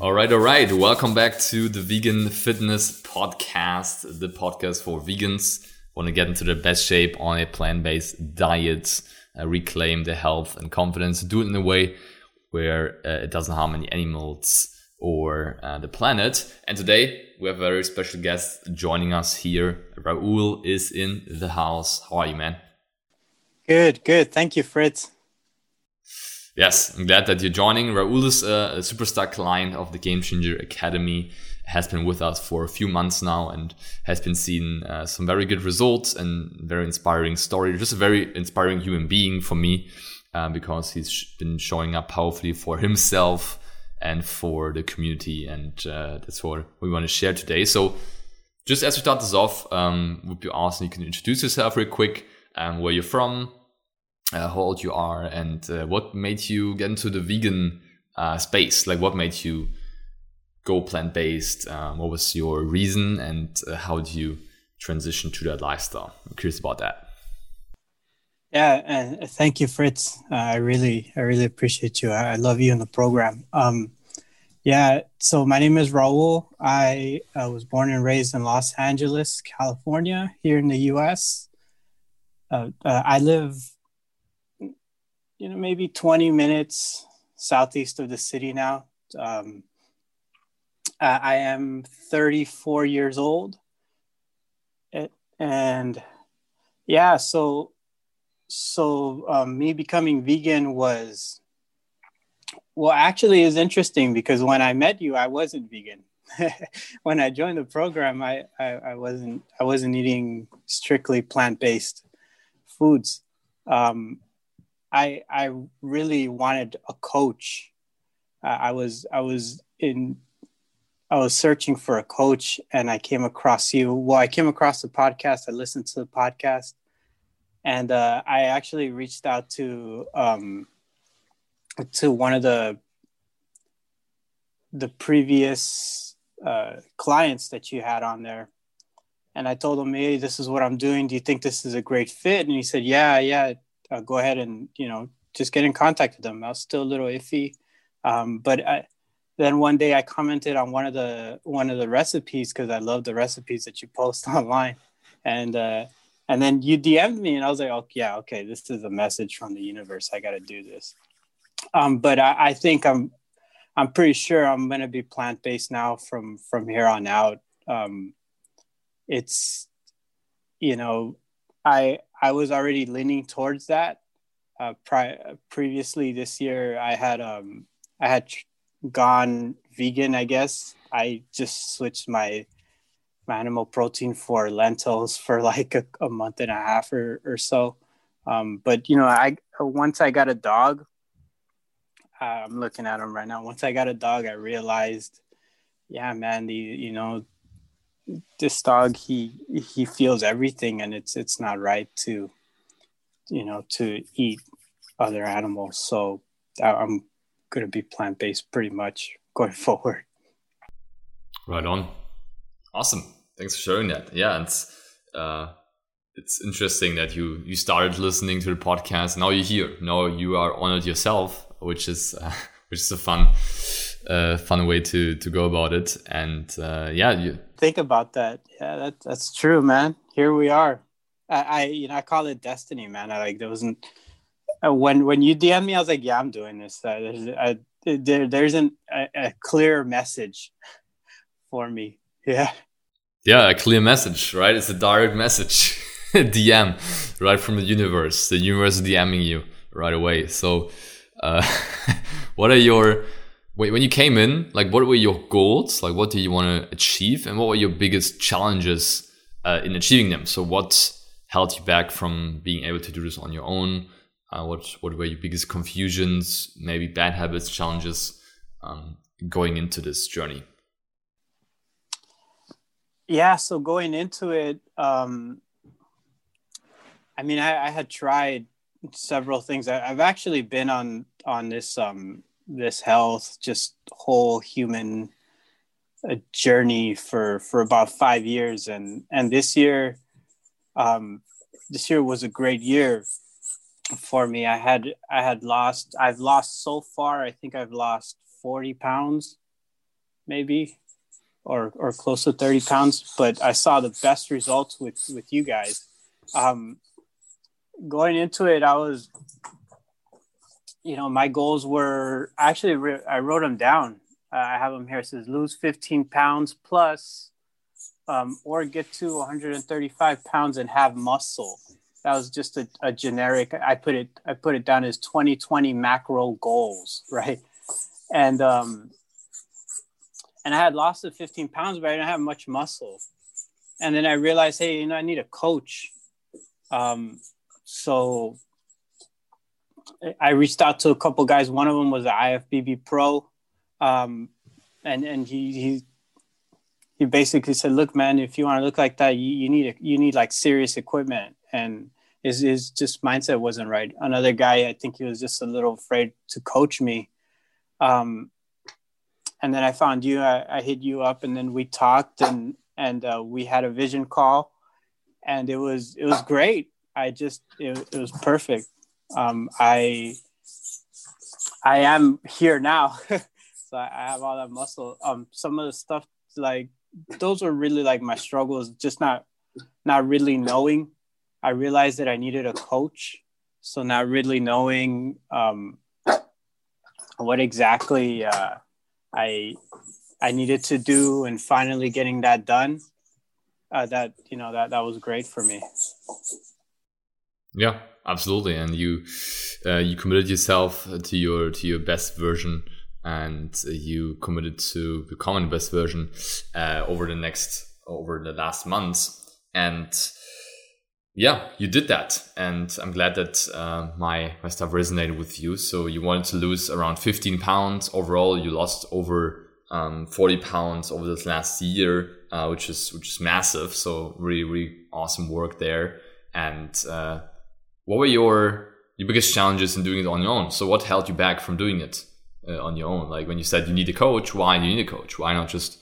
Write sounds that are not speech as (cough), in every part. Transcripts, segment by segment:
All right, all right. Welcome back to the Vegan Fitness Podcast, the podcast for vegans. Want to get into the best shape on a plant based diet, uh, reclaim their health and confidence, do it in a way where uh, it doesn't harm any animals or uh, the planet. And today we have a very special guest joining us here. Raul is in the house. How are you, man? Good, good. Thank you, Fritz. Yes, I'm glad that you're joining. Raul is a, superstar client of the Game Changer Academy, has been with us for a few months now and has been seeing uh, some very good results and very inspiring story. Just a very inspiring human being for me uh, because he's been showing up powerfully for himself and for the community. And uh, that's what we want to share today. So, just as we start this off, um, would be awesome you can introduce yourself real quick, um, where you're from, uh, how old you are, and uh, what made you get into the vegan uh, space. Like, what made you go plant based? Um, what was your reason, and uh, how did you transition to that lifestyle? I'm curious about that. Yeah, and thank you, Fritz. Uh, I really, I really appreciate you. I, love you in the program. Um, yeah, so my name is Raul. I uh, was born and raised in Los Angeles, California, here in the U.S. Uh, uh, I live, you know, maybe 20 minutes southeast of the city now. Um, I am 34 years old, and yeah, so so um, me becoming vegan was well actually is interesting because when i met you i wasn't vegan. (laughs) When i joined the program I, I, I wasn't i wasn't eating strictly plant-based foods. Um, i i really wanted a coach uh, i was i was in i was searching for a coach and i came across you well i came across the podcast i listened to the podcast and uh, I actually reached out to um, to one of the the previous uh, clients that you had on there, and I told him, "Hey, this is what I'm doing. Do you think this is a great fit?" And he said, "Yeah, yeah. Uh, go ahead and you know just get in contact with them." I was still a little iffy, um, but I, then one day I commented on one of the one of the recipes because I love the recipes that you post (laughs) online, and uh, and then you DM'd me, and I was like, "Oh yeah, okay, this is a message from the universe. I got to do this." Um, but I, I, think I'm, I'm pretty sure I'm gonna be plant based now from from here on out. Um, it's, you know, I I was already leaning towards that. Uh, pri- previously this year, I had um I had gone vegan. I guess I just switched my animal protein for lentils for like a, a month and a half or, or so. Um, but you know, I once I got a dog, uh, I'm looking at him right now. Once I got a dog, I realized, yeah, man, the you know, this dog he he feels everything, and it's it's not right to, you know, to eat other animals. So I'm gonna be plant based pretty much going (laughs) forward. Right on. Awesome. Thanks for sharing that. Yeah, it's uh, it's interesting that you you started listening to the podcast. Now you're here. Now you are on it yourself, which is uh, (laughs) which is a fun uh, fun way to to go about it. And uh, yeah, you think about that. Yeah, that that's true, man. Here we are. I, I you know I call it destiny, man. I like there wasn't uh, when when you DM me, I was like, yeah, I'm doing this. Uh, there's a, there, there's an, a, a clear message for me. Yeah yeah, a clear message, right? It's a direct message, (laughs) DM, right from the universe. The universe is DMing you right away. So, uh, (laughs) what are your when you came in? Like, what were your goals? Like, what do you want to achieve, and what were your biggest challenges uh, in achieving them? So, what held you back from being able to do this on your own? Uh, what what were your biggest confusions? Maybe bad habits, challenges um, going into this journey? Yeah, so going into it, um, I mean, I, I had tried several things. I, have actually been on on this um this health, just whole human uh, journey for for about five years, and and this year, um, this year was a great year for me. I had I had lost I've lost so far. I think I've lost forty pounds, maybe or or close to 30 pounds but i saw the best results with with you guys um going into it i was you know my goals were actually i wrote them down uh, i have them here it says lose 15 pounds plus um, or get to 135 pounds and have muscle that was just a, a generic i put it i put it down as 2020 macro goals (laughs) right and um and I had lost the 15 pounds, but I didn't have much muscle. And then I realized, hey, you know, I need a coach. Um, so I reached out to a couple guys. One of them was the IFBB Pro, um, and and he he he basically said, "Look, man, if you want to look like that, you, you need a, you need like serious equipment." And his his just mindset wasn't right. Another guy, I think he was just a little afraid to coach me. Um, and then I found you. I, I, hit you up, and then we talked, and and uh, we had a vision call, and it was it was great. I just it, it was perfect. Um, I I am here now, (laughs) so I, have all that muscle. Um, some of the stuff like those were really like my struggles, just not not really knowing. I realized that I needed a coach, so not really knowing um, what exactly. Uh, I I needed to do and finally getting that done. Uh, that you know that that was great for me. Yeah, absolutely. And you uh, you committed yourself to your to your best version, and you committed to becoming the best version uh, over the next over the last months. And yeah, you did that, and I'm glad that uh, my my stuff resonated with you. So you wanted to lose around 15 pounds overall. You lost over um, 40 pounds over this last year, uh, which is which is massive. So really, really awesome work there. And uh, what were your your biggest challenges in doing it on your own? So what held you back from doing it uh, on your own? Like when you said you need a coach, why do you need a coach? Why not just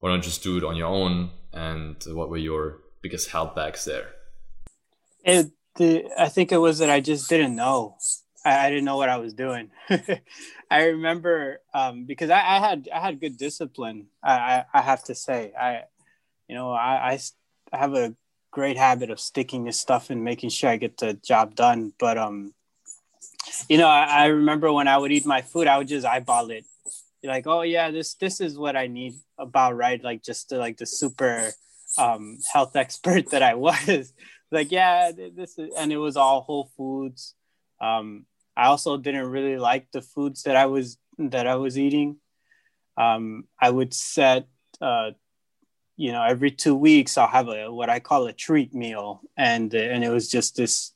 why not just do it on your own? And what were your biggest holdbacks there? It, the, I think it was that I just didn't know. I, I didn't know what I was doing. (laughs) I remember um, because I, I, had I had good discipline. I, I, I, have to say I, you know, I, I have a great habit of sticking to stuff and making sure I get the job done. But um, you know, I, I remember when I would eat my food, I would just eyeball it. like, oh yeah, this this is what I need about right, like just to, like the super um, health (laughs) expert that I was (laughs) like, yeah, this is, and it was all Whole Foods. Um, I also didn't really like the foods that I was that I was eating. Um, I would set, uh, you know, every two weeks I'll have a what I call a treat meal, and and it was just this,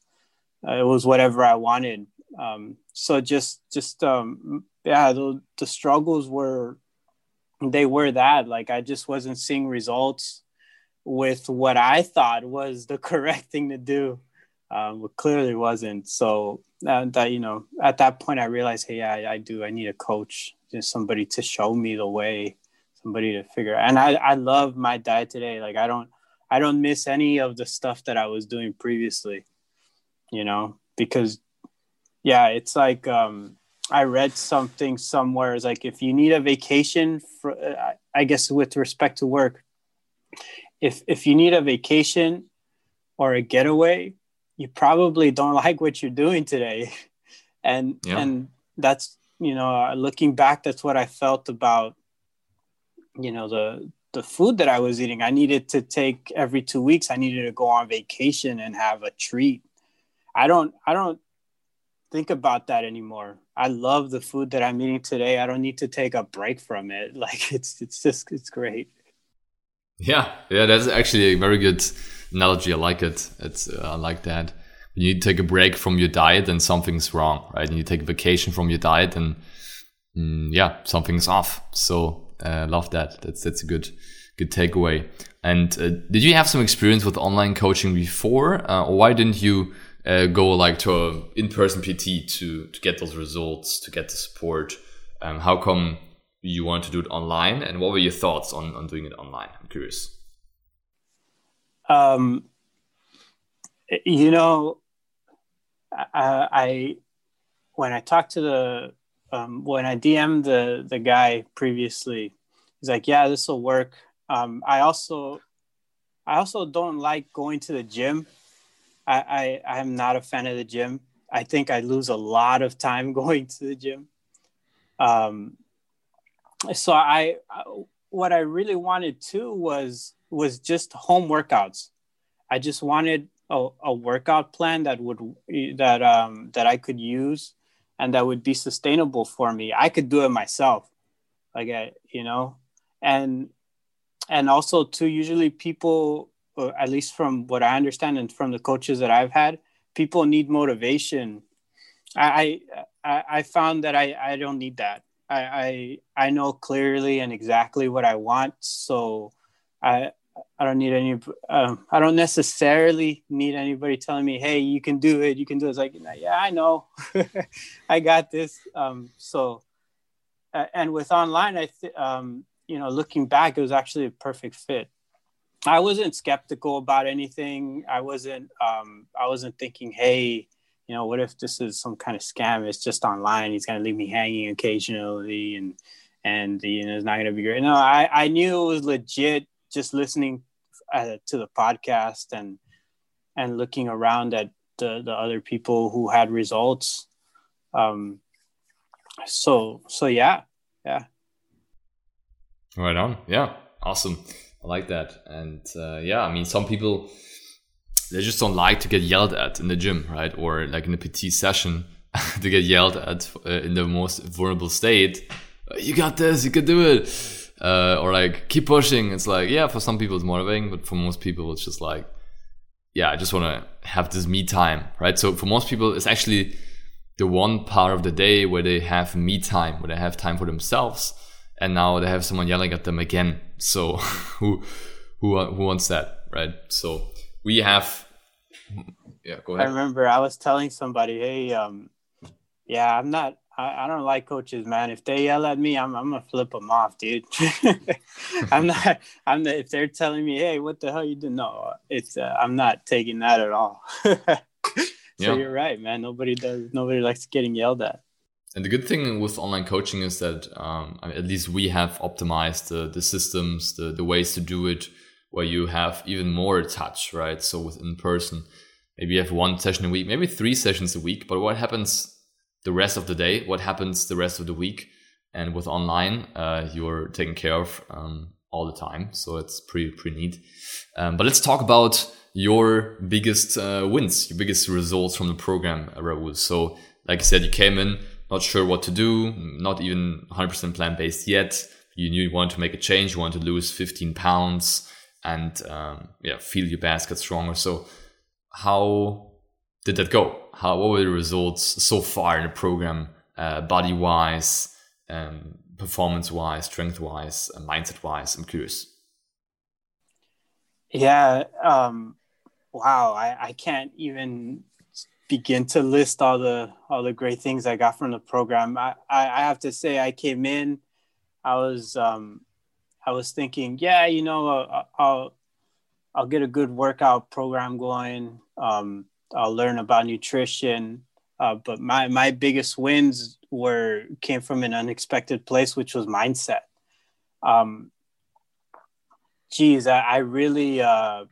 uh, it was whatever I wanted. Um, so just just um, yeah, the, the struggles were they were that like I just wasn't seeing results with what I thought was the (laughs) correct thing to do, um, but clearly wasn't. So uh, that you know, at that point, I realized, hey, I, I do. I need a coach, just somebody to show me the way, somebody to figure. Out. And I, I love my diet today. Like I don't, I don't miss any of the stuff that I was doing previously. You know, because yeah, it's like um, I read something somewhere. It's like if you need a vacation for, uh, I guess with respect to work, if if you need a vacation or a getaway, you probably don't (laughs) like what you're doing today, (laughs) and yeah. and that's you know looking back, that's what I felt about you know the the food that I was eating. I needed to take every two weeks. I needed to go on vacation and have a treat. I don't I don't think about that anymore. I love the food that I'm eating today. I don't need to take a break from it. (laughs) Like it's it's just it's great. Yeah, yeah, that's actually a very good analogy. I like it. It's uh, I like that. When you take a break from your diet, then something's wrong, right? And you take a vacation from your diet, and mm, yeah, something's off. So uh, love that. That's that's a good good takeaway. And uh, did you have some experience with online coaching before, uh, or why didn't you uh, go like to a in-person PT to to get those results, to get the support? Um, how come you wanted to do it online, and what were your thoughts on on doing it online? I'm curious. Um, you know, I, I when I talked to the um, when I DM'd the the guy previously, he's like, "Yeah, this will work." Um, I also I also don't like going to the gym. I, I I'm not a fan of the gym. I think I lose a lot of time (laughs) going to the gym. Um, so I, I what I really wanted to was was just home workouts. I just wanted a, a workout plan that would that um that I could use and that would be sustainable for me. I could do it myself, like I, you know, and and also too. Usually, people, or at least from what I understand and from the coaches that I've had, people need motivation. I I, I found that I I don't need that. I, I I know clearly and exactly what I want, so I I don't need any. Um, I don't necessarily need anybody telling me, "Hey, you can do it. You can do it." It's like, yeah, I know, (laughs) I got this. Um, so, uh, and with online, I th- um, you know, looking back, it was actually a perfect fit. I wasn't skeptical about anything. I wasn't. Um, I wasn't thinking, "Hey, you know, what if this is some kind of scam? It's just online. He's gonna leave me hanging occasionally, and and you know, it's not gonna be great." No, I I knew it was legit just listening uh, to the podcast and and looking around at the, the other people who had results. Um so so yeah yeah. Right on. Yeah. Awesome. I like that. And uh, yeah i mean some people they just don't like to get yelled at in the gym right? Or like in a pt session (laughs) to get yelled at uh, in the most vulnerable state. You got this. You can do it uh, or like keep pushing. It's like yeah, for some people it's motivating, but for most people it's just like yeah, I just want to have this me time, right? So for most people, it's actually the one part of the day where they have me time, where they have time for themselves, and now they have someone yelling at them again. So (laughs) who who who wants that, right? So we have. Yeah, go ahead. I remember I was telling somebody, hey, um, yeah, I'm not I, I don't like coaches, man. If they yell at me, I'm I'm gonna flip them off, dude. (laughs) I'm not. I'm not, if they're telling me, hey, what the hell you doing? No, it's uh, I'm not taking that at all. (laughs) so yeah. you're right, man. Nobody does. Nobody likes getting yelled at. And the good thing with online coaching is that um, at least we have optimized the, the systems, the, the ways to do it, where you have even more touch, right? So with in person, maybe you have one session a week, maybe three sessions a week. But what happens the rest of the day, what happens the rest of the week. And with online, uh, you're taken care of um, all the time. So it's pretty, pretty neat. Um, but let's talk about your biggest uh, wins, your biggest results from the program, Raul. So, like I said, you came in not sure what to do, not even 100% plant based yet. You knew you wanted to make a change, you wanted to lose 15 pounds and um, yeah, feel your basket stronger. So, how did that go? How what were the results so far in the program, uh, body wise, um, performance wise, strength wise, mindset wise? I'm curious. Yeah. Um, wow. I, I can't even begin to list all the all the great things I got from the program. I, I, I have to say I came in, I was um, I was thinking, yeah, you know, uh, I'll I'll get a good workout program going. Um, I'll learn about nutrition. Uh, but my my biggest wins were came from an unexpected place, which was mindset. Um, geez, I, I really uh,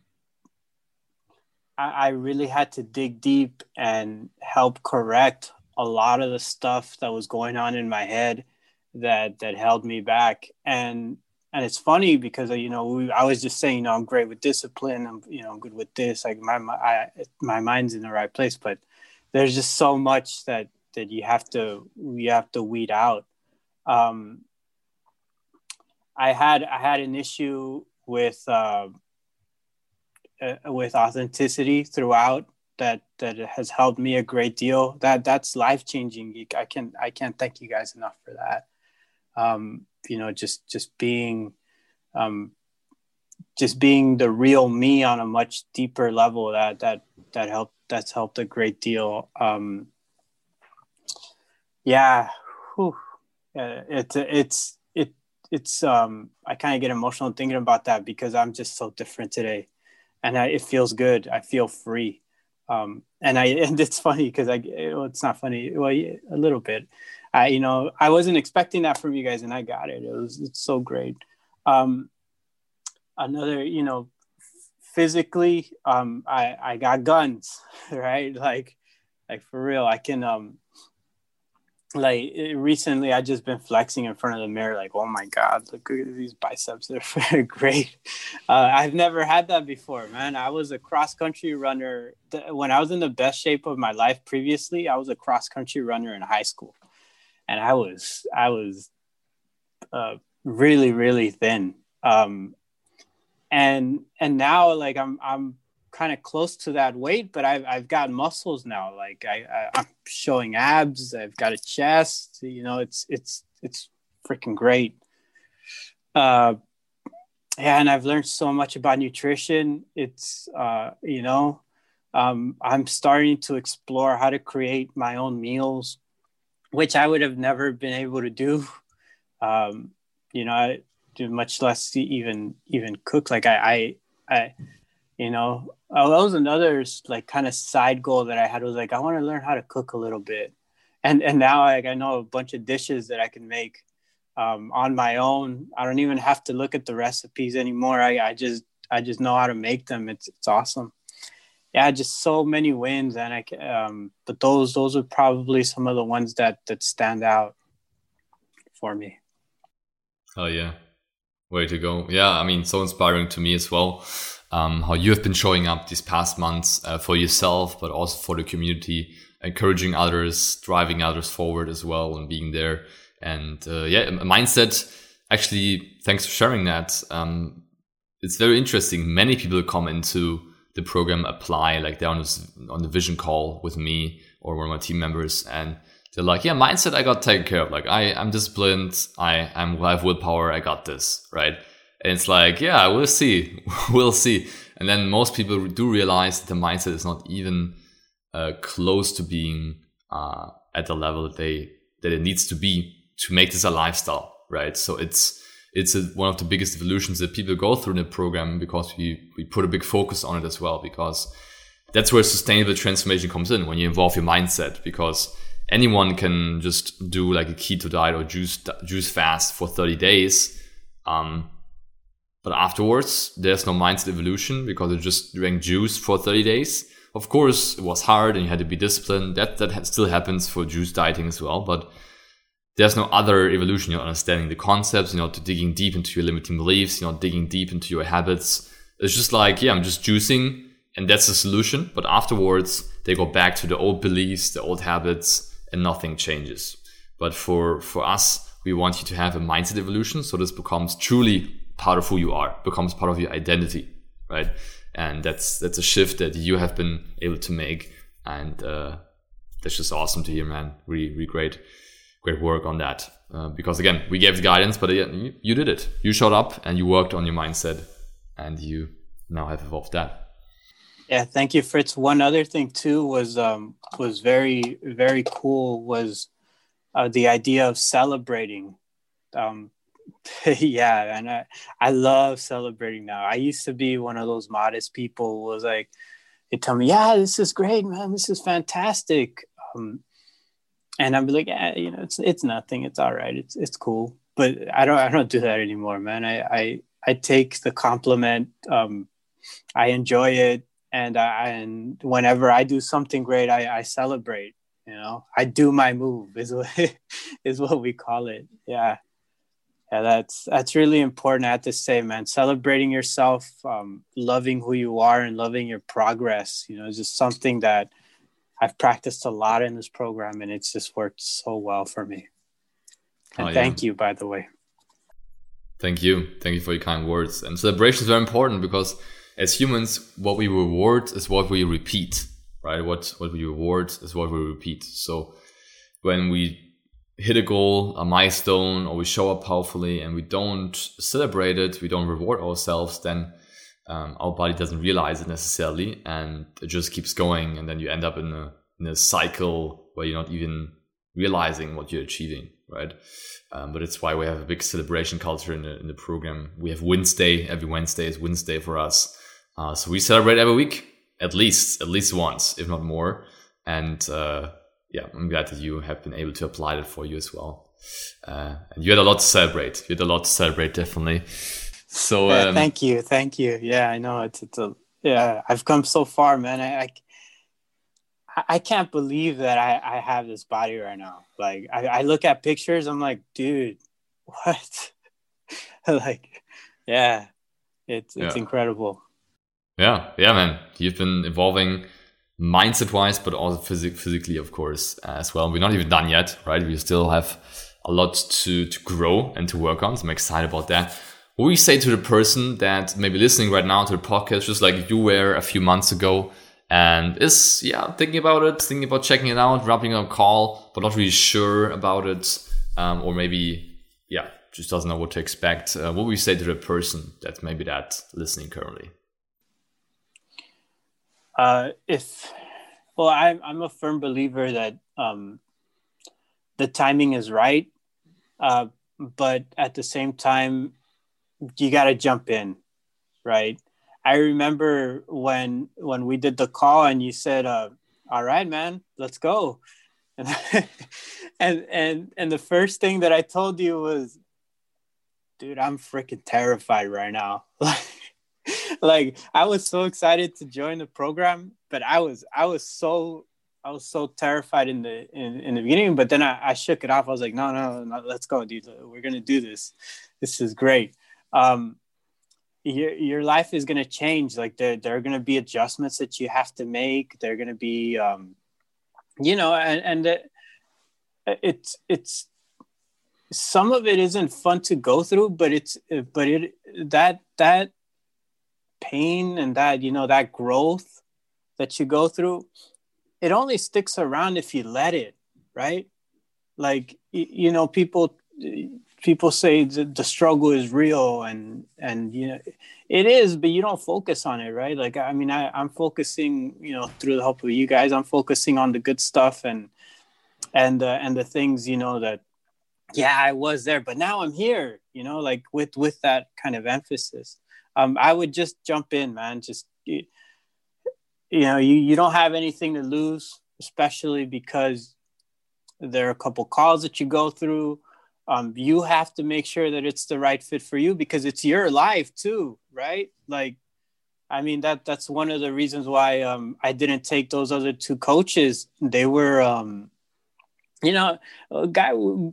I, I really had to dig deep and help correct a lot of the stuff that was going on in my head that that held me back. And and it's funny because you know we, I was just saying you know I'm great with discipline. I'm you know I'm good with this. Like my my I, my mind's in the right place. But there's just so much that that you have to you have to weed out. Um, I had I had an issue with uh, uh, with authenticity throughout that that has helped me a great deal. That that's life changing I can I can't thank you guys enough for that um, you know just just being um, just being the real me on a much deeper level that that that helped that's helped a great deal. Um yeah whew, it's it's it it's um i kind of get emotional thinking about that because i'm just so different today. And I, it feels good. I feel free. Um and i (laughs) and it's funny because i it's not funny. Well a little bit i you know i wasn't expecting that from you guys and i got it. It was it's so great. Um another you know physically um i i got guns (laughs) right? Like like for real. I can um like recently i just been flexing in front of the mirror like oh my god look at these biceps. (laughs) They're great. Uh, i've never had that before man. I was a cross country runner when i was in the best shape of my life previously i was a cross country runner in high school and i was i was uh, really really thin. Um, and and now like i'm i'm kind of close to that weight but i've i've got muscles now. Like i, I i'm showing abs. I've got a chest. You know it's it's it's freaking great. Uh yeah and i've learned so much about nutrition. It's uh you know um i'm starting to explore how to create my own meals which i would have never been able to do um you know I, do much less even even cook. Like I, I, I you know, oh, that was another like kind of side goal that I had was like I want to learn how to cook a little bit, and and now like I know a bunch of dishes that I can make um, on my own. I don't even have to look at the recipes anymore. I, I just I just know how to make them. It's it's awesome. Yeah, just so many wins, and I um, but those those are probably some of the ones that that stand out for me. Oh yeah, way to go. Yeah, I mean, so inspiring to me as well. Um, how you have been showing up these past months uh, for yourself, but also for the community, encouraging others, driving others forward as well, and being there. And uh, yeah, mindset. Actually, thanks for sharing that. Um, it's very interesting. Many people come into the program, apply like they're on, this, on the vision call with me or one of my team members, and they're like, yeah, mindset I got taken care of. Like I, I'm disciplined. I, I'm I have willpower. I got this, right? And it's like, yeah, we'll see, (laughs) we'll see. And then most people do realize that the mindset is not even uh, close to being uh, at the level that they that it needs to be to make this a lifestyle, right? So it's it's a, one of the biggest evolutions that people go through in the program because we we put a big focus on it as well because that's where sustainable transformation comes in when you involve your mindset because anyone can just do like a keto diet or juice juice fast for 30 days. Um, but afterwards, there's no mindset evolution because you just drank juice for 30 days. Of course, it was hard and you had to be disciplined. That that still happens for juice dieting as well, but there's no other evolution. You're understanding the concepts, you're not digging deep into your limiting beliefs, you're not digging deep into your habits. It's just like, yeah, I'm just juicing and that's the solution. But afterwards, they go back to the old beliefs, the old habits, and nothing changes. But for, for us, we want you to have a mindset evolution. So this becomes truly part of who you are, becomes part of your identity, right? And that's, that's a shift that you have been able to make. And, uh, that's just awesome to hear, man. Really, really great, great work on that. Uh, because again, we gave guidance, but again, you, you did it. You showed up and you worked on your mindset and you now have evolved that. Yeah, thank you, Fritz. One other thing too was um, was very very cool was uh, the idea of celebrating. Um, (laughs) yeah, and I I love celebrating now. I used to be one of those modest people. Was like, they tell me, "Yeah, this is great, man. This is fantastic." Um, and I'm like, yeah, you know, it's it's nothing. It's all right. It's it's cool. But I don't I don't do that anymore, man. I I I take the compliment. Um, I enjoy it and I, and whenever I do something great, I, I celebrate. You know, I do my move is what (laughs) is what we call it. Yeah, yeah, that's that's really important. I have to say, man, celebrating yourself, um, loving who you are, and loving your progress. You know, is just something that I've practiced a lot in this program, and it's just worked so well for me. And oh, yeah. thank you, by the way. Thank you, thank you for your kind words. And celebration is very important because as humans, what we reward is what we repeat, right? What what we reward is what we repeat. So when we hit a goal, a milestone, or we show up powerfully and we don't celebrate it, we don't reward ourselves, then um, our body doesn't realize it necessarily, and it just keeps going, and then you end up in a in a cycle where you're not even realizing what you're achieving, right? Um, but it's why we have a big celebration culture in the in the program. We have Wednesday every Wednesday is Wednesday for us, uh, so we celebrate every week at least at least once, if not more. And uh, yeah, I'm glad that you have been able to apply that for you as well. Uh, and you had a lot to celebrate. You had a lot to celebrate, definitely. So yeah, um, thank you, thank you. Yeah, I know it's it's a yeah. I've come so far, man. I I, I can't believe that I I have this body right now. Like I, I look at pictures, I'm like, dude, (laughs) what? (laughs) like, yeah, it's it's yeah. incredible. Yeah, yeah, man. You've been evolving mindset wise, but also phys- physically, of course, as well. We're not even done yet, right? We still have a lot to, to grow and to work on. So I'm excited about that. What we say to the person that maybe listening right now to the podcast, just like you were a few months ago, and is yeah thinking about it, thinking about checking it out, wrapping a call, but not really sure about it, um, or maybe yeah just doesn't know what to expect. Uh, what we say to the person that maybe that listening currently? Uh, if well, I'm I'm a firm believer that um, the timing is right, uh, but at the same time, you got to jump in, right? I remember when when we did the call and you said, uh, "All right, man, let's go," and (laughs) and and and the first thing that I told you was, "Dude, I'm freaking terrified right now." (laughs) like I was so excited to join the program, but I was I was so I was so terrified in the in, in the beginning, but then I, I shook it off. I was like, no, no, no, let's go, dude. We're gonna do this. This is great. Um, your your life is gonna change. Like there there are gonna be adjustments that you have to make. They're gonna be, um, you know, and and it, it's it's some of it isn't fun to go through, but it's but it that that pain and that you know that growth that you go through it only sticks around if you let it right like you know people people say the struggle is real and and you know it is but you don't focus on it right like i mean I, i'm focusing you know through the help of you guys i'm focusing on the good stuff and and uh, and the things you know that yeah i was there but now i'm here you know like with with that kind of emphasis um, I would just jump in, man. Just you, you know, you you don't have anything to lose, especially because there are a couple calls that you go through. Um, you have to make sure that it's the right fit for you because it's your life too, right? Like, I mean that that's one of the reasons why um, I didn't take those other two coaches. They were um, you know, guy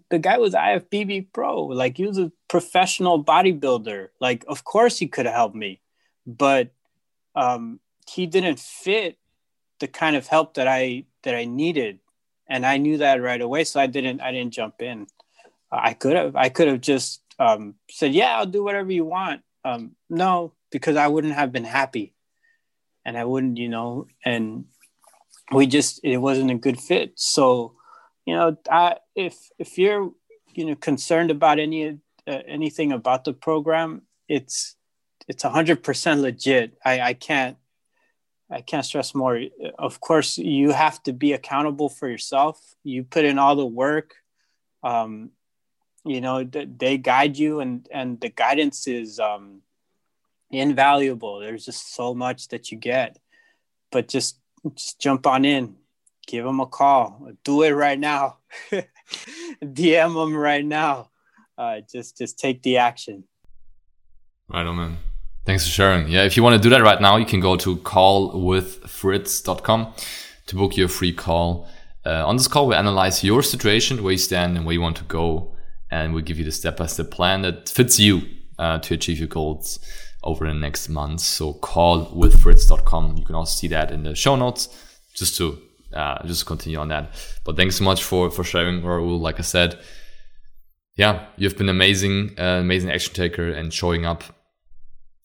the guy was IFBB pro, like he was a professional bodybuilder. Like, of course he could have helped me, but um, he didn't fit the kind of help that I that I needed, and I knew that right away. So I didn't I didn't jump in. I could have I could have just um, said, yeah, I'll do whatever you want. Um, no, because I wouldn't have been happy, and I wouldn't, you know, and we just it wasn't a good fit. So you know, I, if if you're you know concerned about any uh, anything about the program, it's it's a hundred percent legit. I I can't I can't stress more. Of course, you have to be accountable for yourself. You put in all the work. Um, you know, they guide you, and and the guidance is um, invaluable. There's just so much that you get, but just just jump on in give them a call. Do it right now. (laughs) DM them right now. Uh, just just take the action. Right on, man. Thanks for sharing. Yeah, if you want to do that right now, you can go to callwithfritz.com to book your free call. Uh, on this call, we analyze your situation, where you stand, and where you want to go, and we give you the step-by-step plan that fits you uh, to achieve your goals over the next months. So callwithfritz.com. You can also see that in the show notes, just to uh, just continue on that. But thanks so much for for sharing, Raul. Like I said, yeah, you've been amazing, uh, amazing action taker, and showing up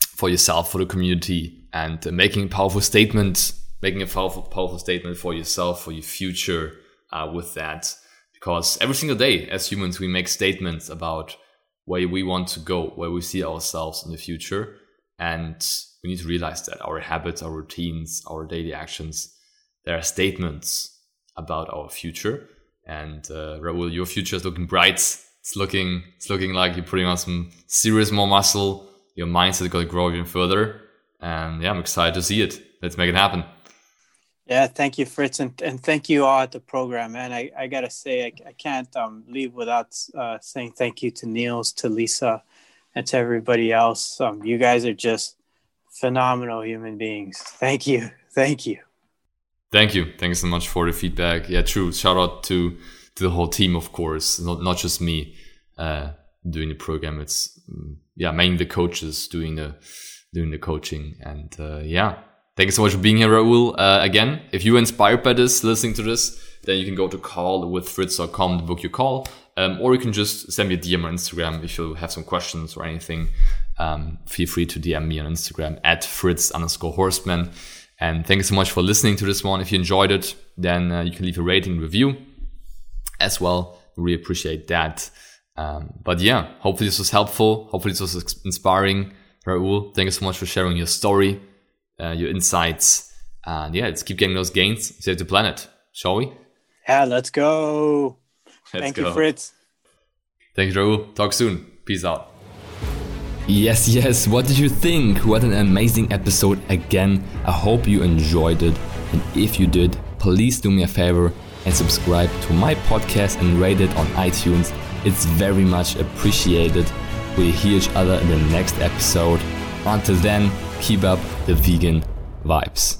for yourself, for the community, and uh, making powerful statements, making a powerful, powerful statement for yourself, for your future uh, with that. Because every single day, as humans, we make statements about where we want to go, where we see ourselves in the future, and we need to realize that our habits, our routines, our daily actions, they are statements about our future. And uh, Raul, your future is looking bright. It's looking, it's looking like you're putting on some serious more muscle. Your mindset is going to grow even further. And yeah, I'm excited to see it. Let's make it happen. Yeah, thank you, Fritz, and, and thank you all at the program, And I, I gotta say, I, I can't um, leave without uh, saying thank you to Niels, to Lisa, and to everybody else. Um, you guys are just phenomenal human beings. Thank you, thank you, thank you, thanks so much for the feedback. Yeah, true. Shout out to to the whole team, of course, not not just me uh, doing the program. It's mm, yeah, mainly the coaches doing the doing the coaching, and uh, yeah Thank you so much for being here, Raul. Uh, again, if you're inspired by this, listening to this, then you can go to callwithfritz.com to book your call. Um, or you can just send me a DM on Instagram if you have some questions or anything. Um, feel free to DM me on Instagram at fritz underscore horstmann. And thank you so much for listening to this one. If you enjoyed it, then uh, you can leave a rating review as well. Really appreciate that. Um, but yeah, hopefully this was helpful. Hopefully this was inspiring. Raul, thank you so much for sharing your story uh, your insights. And yeah, let's keep getting those gains, save the planet, shall we? Yeah, let's go. Let's Thank go. you, Fritz. Thank you, Raul. Talk soon. Peace out. Yes, yes. What did you think? What an amazing episode again. I hope you enjoyed it. And if you did, please do me a favor and subscribe to my podcast and rate it on iTunes. It's very much appreciated. We'll hear each other in the next episode. Until then, keep up the vegan vibes.